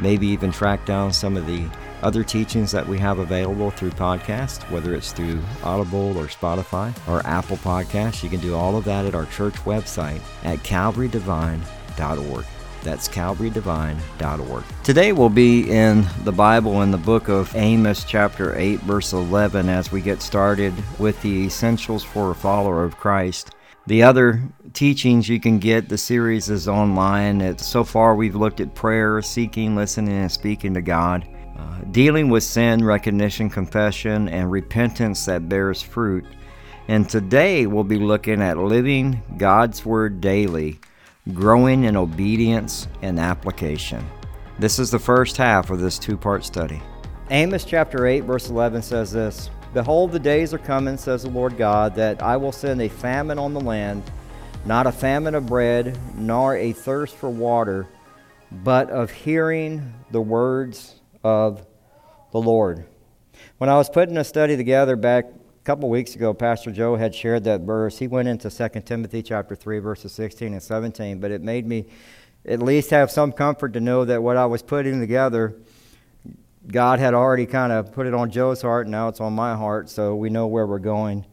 maybe even track down some of the other teachings that we have available through podcast, whether it's through Audible or Spotify or Apple Podcasts. You can do all of that at our church website at calvarydevine.org. That's calvarydevine.org. Today we'll be in the Bible in the book of Amos, chapter 8, verse 11, as we get started with the essentials for a follower of Christ. The other teachings you can get, the series is online. It's, so far, we've looked at prayer, seeking, listening, and speaking to God. Uh, dealing with sin, recognition, confession, and repentance that bears fruit. And today we'll be looking at living God's Word daily, growing in obedience and application. This is the first half of this two part study. Amos chapter 8, verse 11 says this Behold, the days are coming, says the Lord God, that I will send a famine on the land, not a famine of bread, nor a thirst for water, but of hearing the words of the Lord. When I was putting a study together back a couple weeks ago, Pastor Joe had shared that verse. He went into 2 Timothy chapter 3, verses 16 and 17, but it made me at least have some comfort to know that what I was putting together, God had already kind of put it on Joe's heart, and now it's on my heart, so we know where we're going.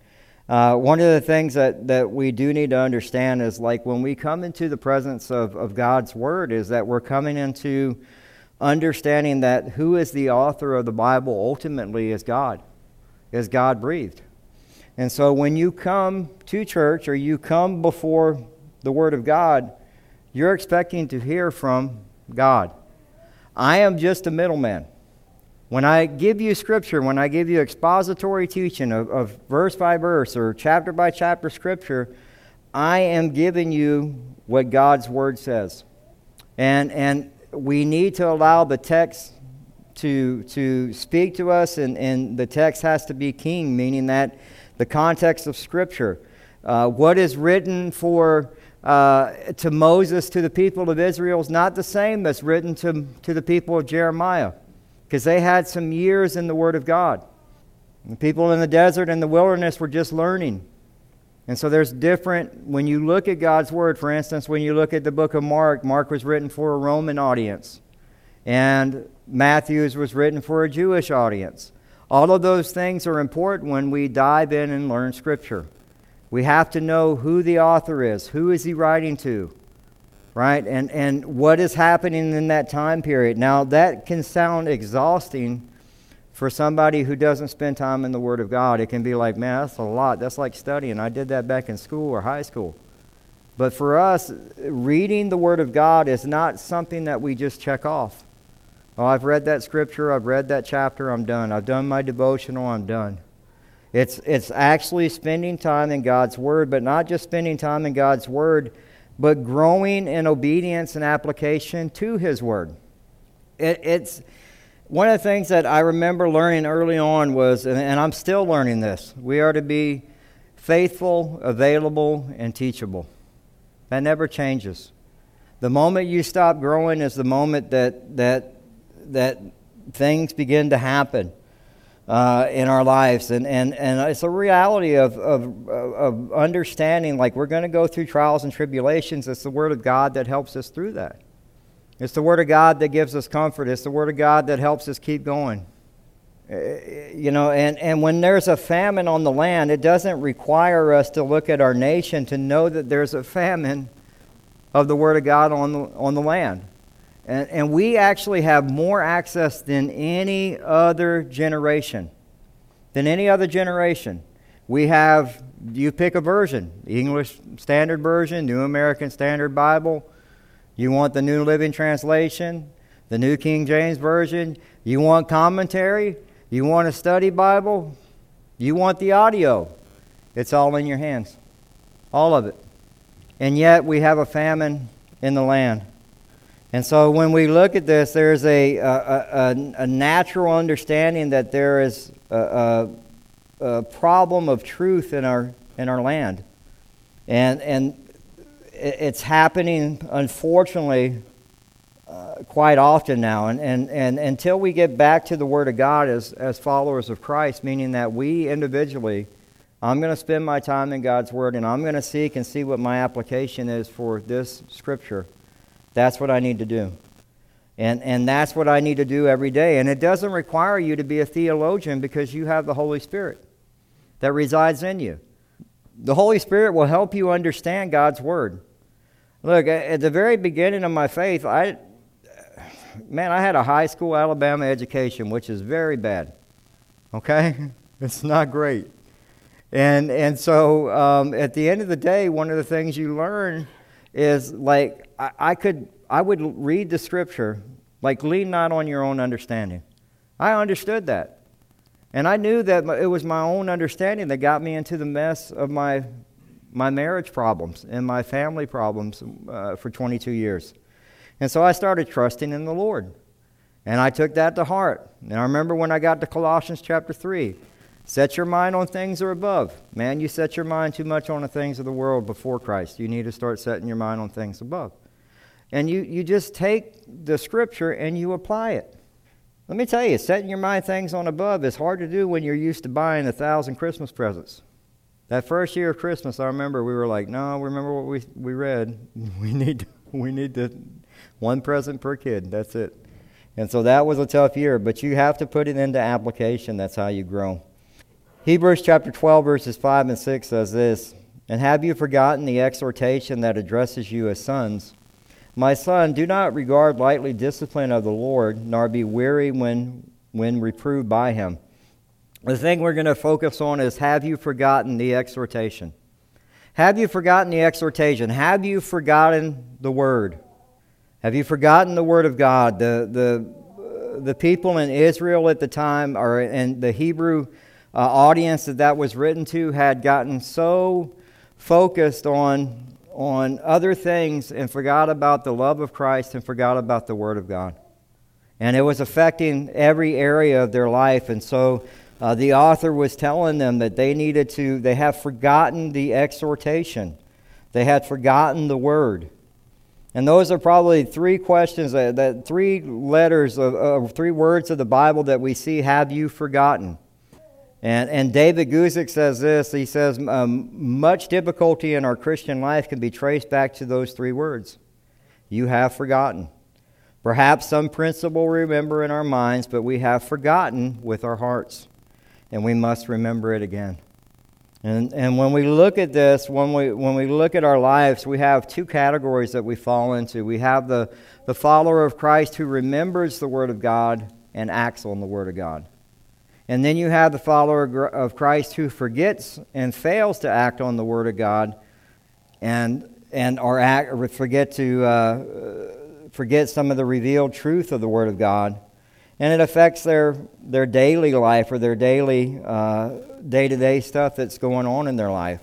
Uh, one of the things that, that we do need to understand is like when we come into the presence of, of God's Word, is that we're coming into understanding that who is the author of the Bible ultimately is God, is God breathed. And so when you come to church or you come before the Word of God, you're expecting to hear from God. I am just a middleman. When I give you scripture, when I give you expository teaching of, of verse by verse or chapter by chapter scripture, I am giving you what God's Word says. And, and we need to allow the text to, to speak to us, and, and the text has to be king, meaning that the context of Scripture. Uh, what is written for uh, to Moses to the people of Israel is not the same that's written to, to the people of Jeremiah, because they had some years in the Word of God. The people in the desert and the wilderness were just learning. And so there's different, when you look at God's Word, for instance, when you look at the book of Mark, Mark was written for a Roman audience, and Matthew's was written for a Jewish audience. All of those things are important when we dive in and learn Scripture. We have to know who the author is, who is he writing to, right? And, and what is happening in that time period. Now, that can sound exhausting for somebody who doesn't spend time in the Word of God, it can be like, man, that's a lot. That's like studying. I did that back in school or high school. But for us, reading the Word of God is not something that we just check off. Oh, I've read that scripture, I've read that chapter, I'm done. I've done my devotional, I'm done. It's, it's actually spending time in God's Word, but not just spending time in God's Word, but growing in obedience and application to His Word. It, it's one of the things that I remember learning early on was, and I'm still learning this, we are to be faithful, available, and teachable. That never changes. The moment you stop growing is the moment that, that, that things begin to happen uh, in our lives. And, and, and it's a reality of, of, of understanding like we're going to go through trials and tribulations. It's the Word of God that helps us through that. It's the Word of God that gives us comfort. It's the Word of God that helps us keep going. Uh, you know, and, and when there's a famine on the land, it doesn't require us to look at our nation to know that there's a famine of the Word of God on the, on the land. And, and we actually have more access than any other generation. Than any other generation. We have, you pick a version English Standard Version, New American Standard Bible. You want the New Living Translation, the New King James Version. You want commentary. You want a study Bible. You want the audio. It's all in your hands. All of it. And yet we have a famine in the land. And so when we look at this, there's a, a, a, a natural understanding that there is a, a, problem of truth in our, in our land. And, and it's happening, unfortunately, uh, quite often now. And, and, and until we get back to the Word of God as, as followers of Christ, meaning that we individually, I'm going to spend my time in God's Word and I'm going to seek and see what my application is for this Scripture. That's what I need to do. And, and that's what I need to do every day. And it doesn't require you to be a theologian because you have the Holy Spirit that resides in you. The Holy Spirit will help you understand God's Word. Look, at the very beginning of my faith, I, man, I had a high school Alabama education, which is very bad. Okay? It's not great. And, and so um, at the end of the day, one of the things you learn is like I, I could I would read the scripture like lean not on your own understanding. I understood that. And I knew that it was my own understanding that got me into the mess of my, my marriage problems and my family problems uh, for 22 years. And so I started trusting in the Lord. And I took that to heart. And I remember when I got to Colossians chapter 3 set your mind on things that are above. Man, you set your mind too much on the things of the world before Christ. You need to start setting your mind on things above. And you, you just take the scripture and you apply it. Let me tell you, setting your mind things on above is hard to do when you're used to buying a thousand Christmas presents. That first year of Christmas, I remember we were like, no, remember what we, we read? We need, we need to, one present per kid. That's it. And so that was a tough year, but you have to put it into application. That's how you grow. Hebrews chapter 12, verses 5 and 6 says this And have you forgotten the exhortation that addresses you as sons? My son, do not regard lightly discipline of the Lord, nor be weary when, when reproved by him. The thing we're going to focus on is have you forgotten the exhortation? Have you forgotten the exhortation? Have you forgotten the word? Have you forgotten the word of God? The, the, the people in Israel at the time, or in the Hebrew uh, audience that that was written to had gotten so focused on, on other things and forgot about the love of Christ and forgot about the Word of God. And it was affecting every area of their life. And so uh, the author was telling them that they needed to, they have forgotten the exhortation, they had forgotten the Word. And those are probably three questions, that, that three letters, of, of, three words of the Bible that we see, have you forgotten? And, and David Guzik says this he says, um, Much difficulty in our Christian life can be traced back to those three words You have forgotten. Perhaps some principle we remember in our minds, but we have forgotten with our hearts. And we must remember it again. And, and when we look at this, when we, when we look at our lives, we have two categories that we fall into. We have the, the follower of Christ who remembers the Word of God and acts on the Word of God. And then you have the follower of Christ who forgets and fails to act on the Word of God and, and or, act, or forget to uh, forget some of the revealed truth of the Word of God. And it affects their, their daily life or their daily day to day stuff that's going on in their life.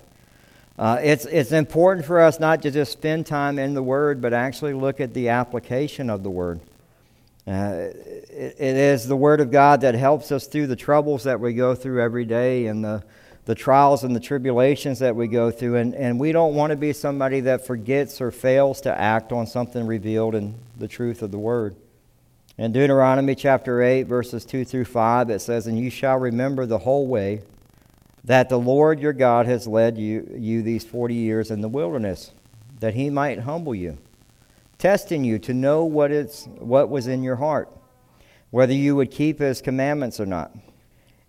Uh, it's, it's important for us not to just spend time in the Word, but actually look at the application of the Word. Uh, it, is the Word of God that helps us through the troubles that we go through every day and the, the trials and the tribulations that we go through. And, and we don't want to be somebody that forgets or fails to act on something revealed in the truth of the Word. In Deuteronomy chapter 8, verses 2 through 5, it says, And you shall remember the whole way that the Lord your God has led you, you these 40 years in the wilderness, that he might humble you testing you to know what, it's, what was in your heart, whether you would keep his commandments or not.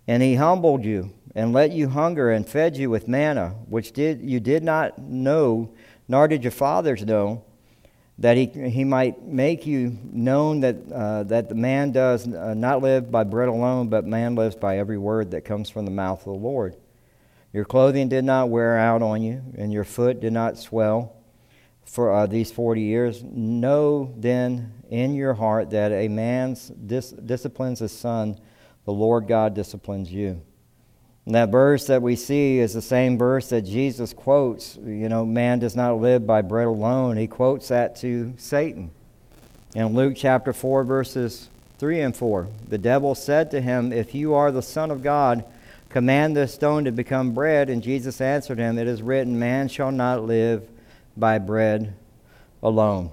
And he humbled you and let you hunger and fed you with manna, which did, you did not know, nor did your fathers know, that he, he might make you known that, uh, that the man does uh, not live by bread alone, but man lives by every word that comes from the mouth of the Lord. Your clothing did not wear out on you, and your foot did not swell for uh, these 40 years. Know then in your heart that a man dis- disciplines his son, the Lord God disciplines you. And that verse that we see is the same verse that Jesus quotes. You know, man does not live by bread alone. He quotes that to Satan. In Luke chapter 4, verses 3 and 4, the devil said to him, If you are the Son of God, command this stone to become bread. And Jesus answered him, It is written, Man shall not live by bread alone.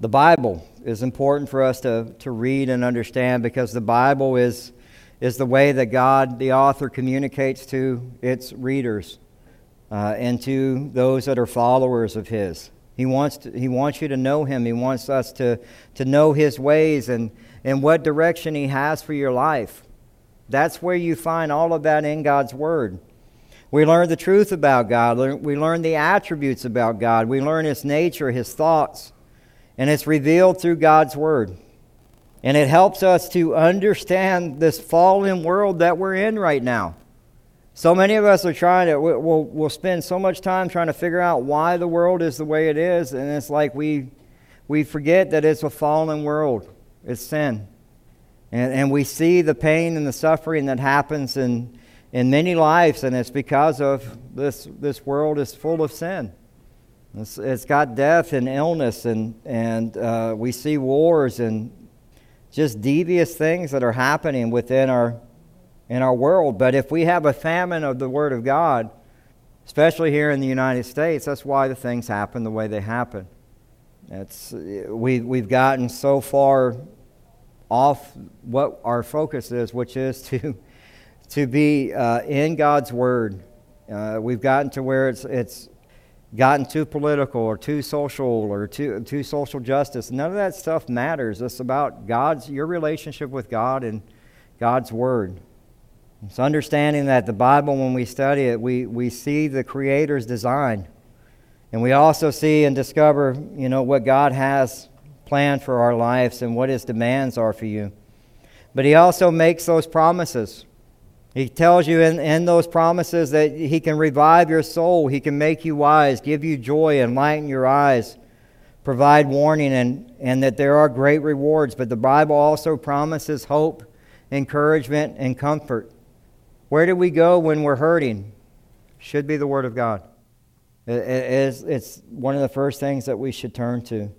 The Bible is important for us to, to read and understand because the Bible is is the way that God, the author, communicates to its readers uh, and to those that are followers of His. He wants, to, he wants you to know Him. He wants us to, to know His ways and, and what direction He has for your life. That's where you find all of that in God's Word. We learn the truth about God. We learn the attributes about God. We learn His nature, His thoughts. And it's revealed through God's Word. And it helps us to understand this fallen world that we're in right now. So many of us are trying to, we'll, we'll spend so much time trying to figure out why the world is the way it is, and it's like we, we forget that it's a fallen world, it's sin. And, and we see the pain and the suffering that happens in, in many lives, and it's because of this, this world is full of sin. It's, it's got death and illness, and, and uh, we see wars and just devious things that are happening within our in our world. But if we have a famine of the Word of God, especially here in the United States, that's why the things happen the way they happen. It's, we, we've gotten so far off what our focus is, which is to, to be uh, in God's Word. Uh, we've gotten to where it's, it's gotten too political or too social or too, too social justice. None of that stuff matters. It's about God's your relationship with God and God's Word. It's understanding that the Bible, when we study it, we, we see the Creator's design. And we also see and discover, you know, what God has planned for our lives and what His demands are for you. But He also makes those promises. He tells you in, in those promises that He can revive your soul, He can make you wise, give you joy, enlighten your eyes, provide warning, and, and that there are great rewards. But the Bible also promises hope, encouragement, and comfort. Where do we go when we're hurting? Should be the Word of God. It, it's, it's one of the first things that we should turn to.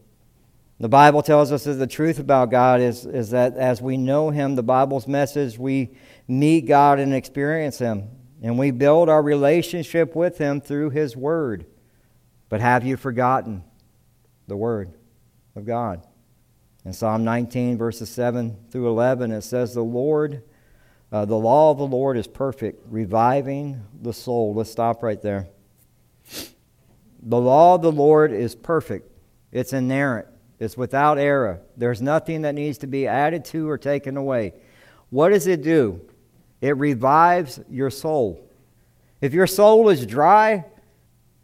The Bible tells us that the truth about God is, is that as we know Him, the Bible's message, we meet God and experience Him. And we build our relationship with Him through His Word. But have you forgotten the Word of God? In Psalm 19, verses 7 through 11, it says, The Lord, uh, the law of the Lord is perfect, reviving the soul. Let's stop right there. The law of the Lord is perfect, it's inerrant, it's without error. There's nothing that needs to be added to or taken away. What does it do? It revives your soul. If your soul is dry,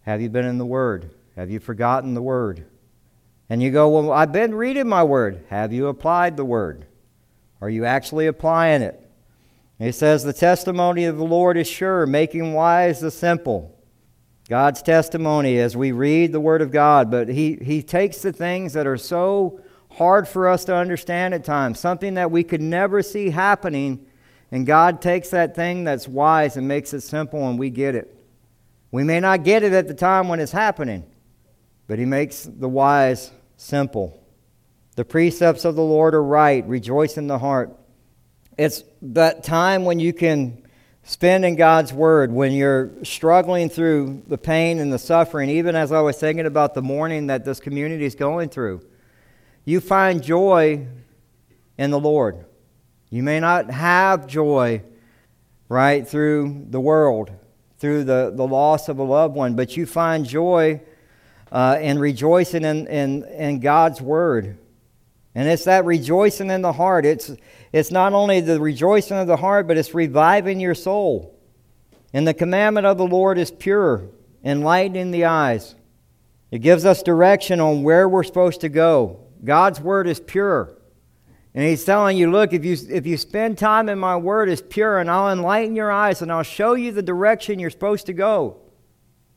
have you been in the Word? Have you forgotten the Word? And you go, Well, I've been reading my Word. Have you applied the Word? Are you actually applying it? He says, The testimony of the Lord is sure, making wise the simple. God's testimony as we read the Word of God, but he, he takes the things that are so hard for us to understand at times, something that we could never see happening, and God takes that thing that's wise and makes it simple, and we get it. We may not get it at the time when it's happening, but He makes the wise simple. The precepts of the Lord are right, rejoice in the heart. It's that time when you can spend in God's Word when you're struggling through the pain and the suffering, even as I was thinking about the mourning that this community is going through. You find joy in the Lord. You may not have joy, right, through the world, through the, the loss of a loved one, but you find joy uh, and rejoicing in, in, in God's Word. And it's that rejoicing in the heart. It's, it's not only the rejoicing of the heart, but it's reviving your soul. And the commandment of the Lord is pure, enlightening the eyes. It gives us direction on where we're supposed to go. God's word is pure. And he's telling you, look, if you, if you spend time in my word as pure, and I'll enlighten your eyes, and I'll show you the direction you're supposed to go.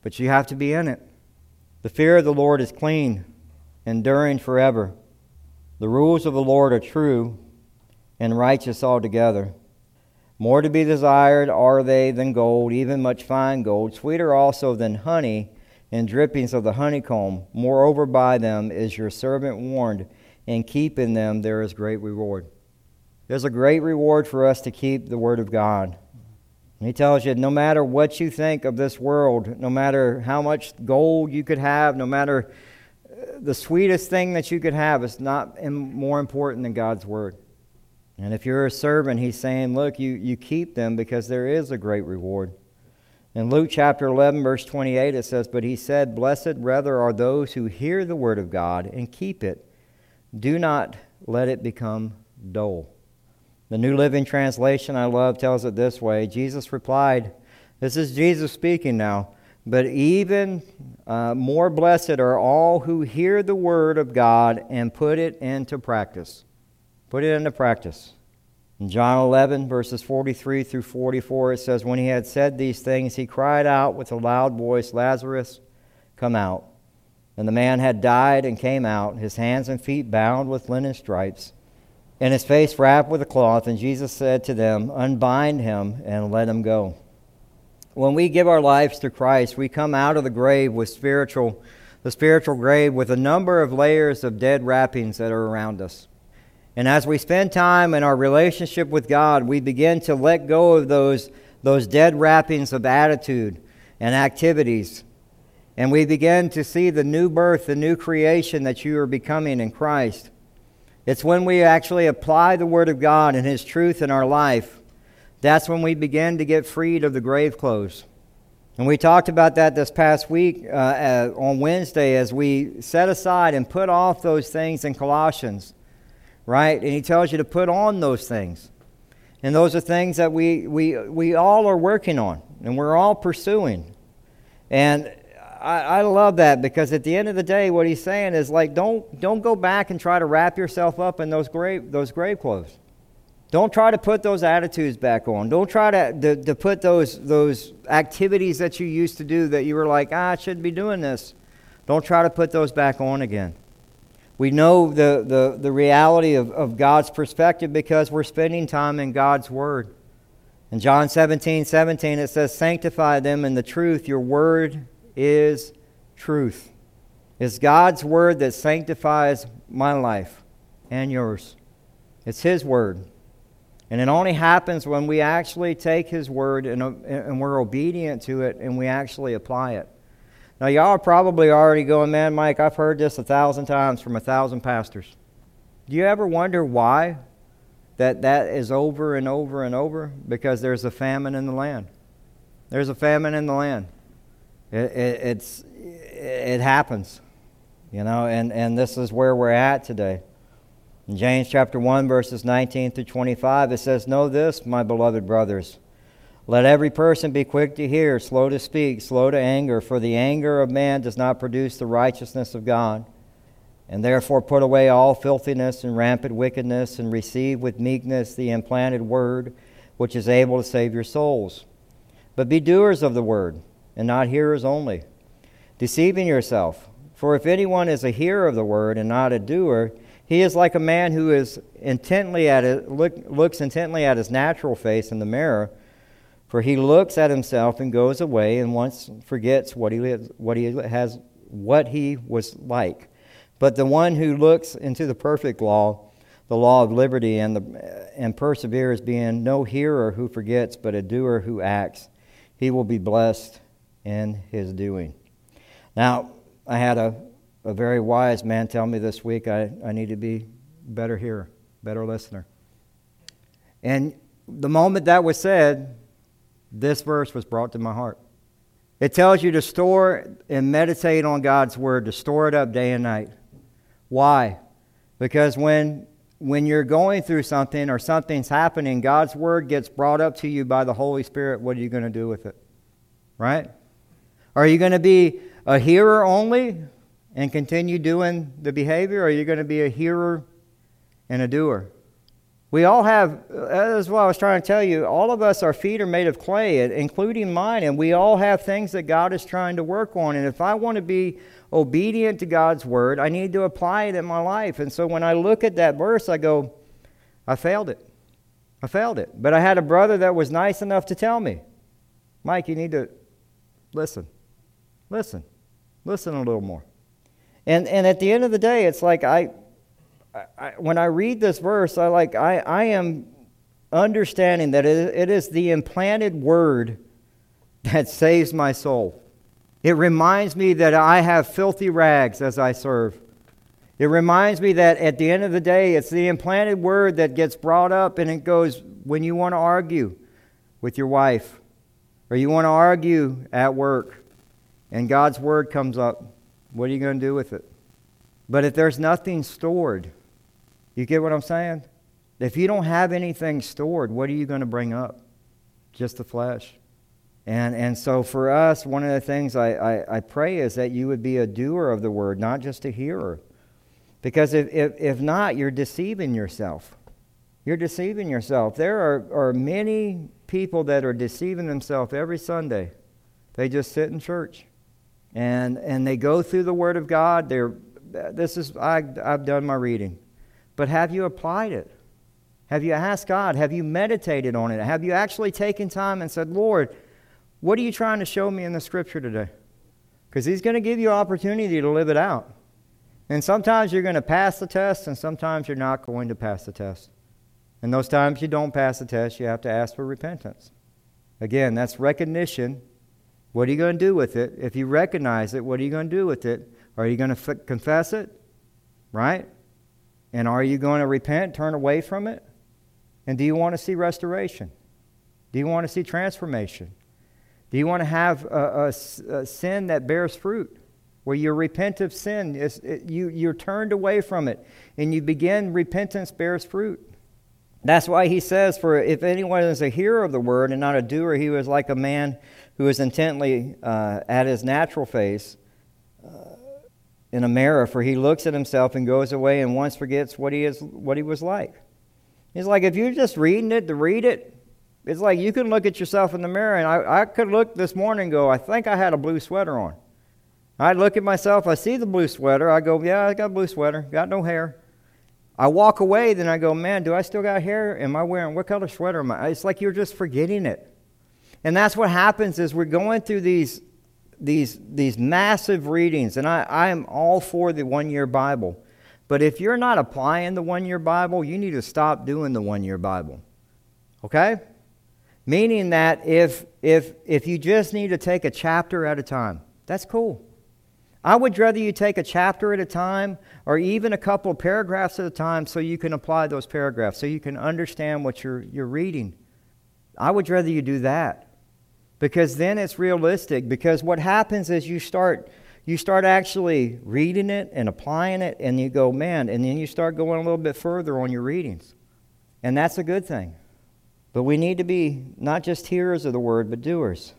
But you have to be in it. The fear of the Lord is clean, enduring forever. The rules of the Lord are true and righteous altogether. More to be desired are they than gold, even much fine gold, sweeter also than honey and drippings of the honeycomb. Moreover, by them is your servant warned and keep in them, there is great reward. There's a great reward for us to keep the Word of God. And he tells you no matter what you think of this world, no matter how much gold you could have, no matter the sweetest thing that you could have, is not more important than God's Word. And if you're a servant, he's saying, look, you, you keep them because there is a great reward. In Luke chapter 11, verse 28, it says, But he said, Blessed rather are those who hear the word of God and keep it do not let it become dull. The New Living Translation I love tells it this way Jesus replied, This is Jesus speaking now, but even uh, more blessed are all who hear the word of God and put it into practice. Put it into practice. In John 11, verses 43 through 44, it says, When he had said these things, he cried out with a loud voice, Lazarus, come out. And the man had died and came out, his hands and feet bound with linen stripes, and his face wrapped with a cloth. And Jesus said to them, Unbind him and let him go. When we give our lives to Christ, we come out of the grave with spiritual, the spiritual grave with a number of layers of dead wrappings that are around us. And as we spend time in our relationship with God, we begin to let go of those, those dead wrappings of attitude and activities and we begin to see the new birth, the new creation that you are becoming in Christ. It's when we actually apply the Word of God and His truth in our life. That's when we begin to get freed of the grave clothes. And we talked about that this past week uh, uh, on Wednesday as we set aside and put off those things in Colossians, right? And he tells you to put on those things. And those are things that we, we, we all are working on and we're all pursuing. And I, I love that because at the end of the day, what he's saying is like, don't, don't go back and try to wrap yourself up in those grave, those grave clothes. Don't try to put those attitudes back on. Don't try to, to, to, put those, those activities that you used to do that you were like, ah, I shouldn't be doing this. Don't try to put those back on again. We know the, the, the reality of, of God's perspective because we're spending time in God's Word. In John 17, 17, it says, Sanctify them in the truth. Your word is truth. It's God's word that sanctifies my life and yours. It's His word. And it only happens when we actually take His word and, and we're obedient to it and we actually apply it. Now, y'all are probably already going, man, Mike, I've heard this a thousand times from a thousand pastors. Do you ever wonder why that that is over and over and over? Because there's a famine in the land. There's a famine in the land. It, it, it's, it happens, you know, and, and this is where we're at today. In James chapter 1, verses 19 through 25, it says, Know this, my beloved brothers. Let every person be quick to hear, slow to speak, slow to anger, for the anger of man does not produce the righteousness of God. And therefore put away all filthiness and rampant wickedness, and receive with meekness the implanted word, which is able to save your souls. But be doers of the word and not hearers only, deceiving yourself. For if anyone is a hearer of the word and not a doer, he is like a man who is intently at it, look, looks intently at his natural face in the mirror. For he looks at himself and goes away and once forgets what he, what he has what he was like. But the one who looks into the perfect law, the law of liberty, and, the, and perseveres, being no hearer who forgets, but a doer who acts, he will be blessed in his doing. Now, I had a, a very wise man tell me this week I, I need to be better hearer, better listener. And the moment that was said, this verse was brought to my heart. It tells you to store and meditate on God's word, to store it up day and night. Why? Because when when you're going through something or something's happening, God's word gets brought up to you by the Holy Spirit. What are you going to do with it? Right? Are you going to be a hearer only and continue doing the behavior, or are you going to be a hearer and a doer? We all have, that's what I was trying to tell you, all of us, our feet are made of clay, including mine, and we all have things that God is trying to work on. And if I want to be obedient to God's word, I need to apply it in my life. And so when I look at that verse, I go, I failed it. I failed it. But I had a brother that was nice enough to tell me, Mike, you need to listen. Listen. Listen a little more. And, and at the end of the day, it's like I, I, when I read this verse, I like I, I am understanding that it, it is the implanted word that saves my soul. It reminds me that I have filthy rags as I serve. It reminds me that at the end of the day, it's the implanted word that gets brought up and it goes when you want to argue with your wife or you want to argue at work and God's word comes up. What are you going to do with it? But if there's nothing stored, you get what I'm saying? If you don't have anything stored, what are you going to bring up? Just the flesh. And, and so for us, one of the things I, I, I pray is that you would be a doer of the word, not just a hearer. Because if, if, if not, you're deceiving yourself. You're deceiving yourself. There are, are many people that are deceiving themselves every Sunday. They just sit in church and, and they go through the Word of God. They're, this is, I, I've done my reading. But have you applied it? Have you asked God? Have you meditated on it? Have you actually taken time and said, Lord, what are you trying to show me in the scripture today? Because He's going to give you opportunity to live it out. And sometimes you're going to pass the test, and sometimes you're not going to pass the test. And those times you don't pass the test, you have to ask for repentance. Again, that's recognition. What are you going to do with it? If you recognize it, what are you going to do with it? Are you going to f- confess it? Right? And are you going to repent, turn away from it? And do you want to see restoration? Do you want to see transformation? Do you want to have a, a, a sin that bears fruit? Where you repent of sin, it, you, you're turned away from it, and you begin, repentance bears fruit. That's why he says, For if anyone is a hearer of the word and not a doer, he was like a man who is intently uh, at his natural face, uh, in a mirror, for he looks at himself and goes away and once forgets what he is what he was like. He's like, if you're just reading it to read it, it's like you can look at yourself in the mirror, and I, I could look this morning and go, I think I had a blue sweater on. I look at myself, I see the blue sweater, I go, yeah, I got a blue sweater, got no hair. I walk away, then I go, man, do I still got hair? Am I wearing what color sweater am I? It's like you're just forgetting it. And that's what happens is we're going through these these, these massive readings, and I, I am all for the one year Bible. But if you're not applying the one year Bible, you need to stop doing the one year Bible. Okay? Meaning that if, if, if you just need to take a chapter at a time, that's cool. I would rather you take a chapter at a time or even a couple of paragraphs at a time so you can apply those paragraphs, so you can understand what you're, you're reading. I would rather you do that because then it's realistic because what happens is you start you start actually reading it and applying it and you go man and then you start going a little bit further on your readings. And that's a good thing. But we need to be not just hearers of the word but doers.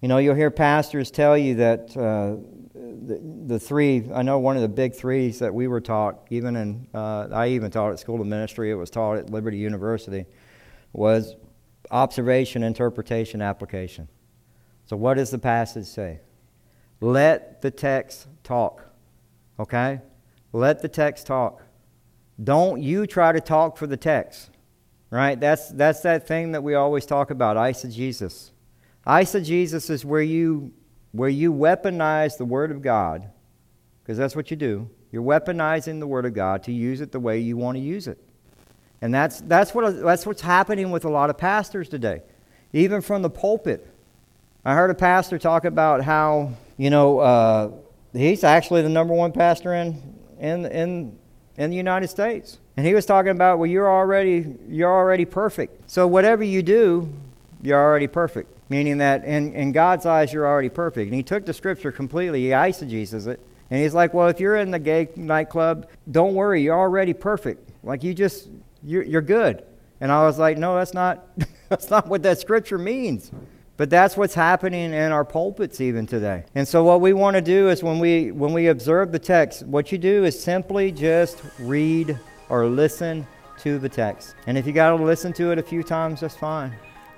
You know you'll hear pastors tell you that uh, the, the, three i know one of the big threes that we were taught even in uh, i even taught at school of ministry it was taught at liberty university was observation, interpretation, application. So, what does the passage say? Let the text talk. Okay? Let the text talk. Don't you try to talk for the text. Right? That's, that's that thing that we always talk about, eisegesis. Eisegesis is where you, where you weaponize the Word of God, because that's what you do. You're weaponizing the Word of God to use it the way you want to use it. And that's, that's, what, that's what's happening with a lot of pastors today, even from the pulpit. I heard a pastor talk about how, you know, uh, he's actually the number one pastor in, in, in, in the United States. And he was talking about, well, you're already, you're already perfect. So whatever you do, you're already perfect. Meaning that in, in God's eyes, you're already perfect. And he took the scripture completely, he eisegesis it. And he's like, well, if you're in the gay nightclub, don't worry, you're already perfect. Like you just, you're, you're good. And I was like, no, that's not, that's not what that scripture means. But that's what's happening in our pulpits even today. And so what we want to do is when we when we observe the text, what you do is simply just read or listen to the text. And if you got to listen to it a few times, that's fine.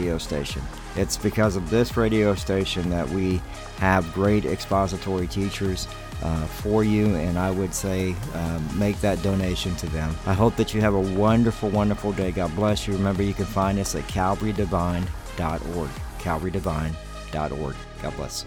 radio station. It's because of this radio station that we have great expository teachers uh, for you, and I would say um, make that donation to them. I hope that you have a wonderful, wonderful day. God bless you. Remember, you can find us at calvarydevine.org. calvarydevine.org. God bless.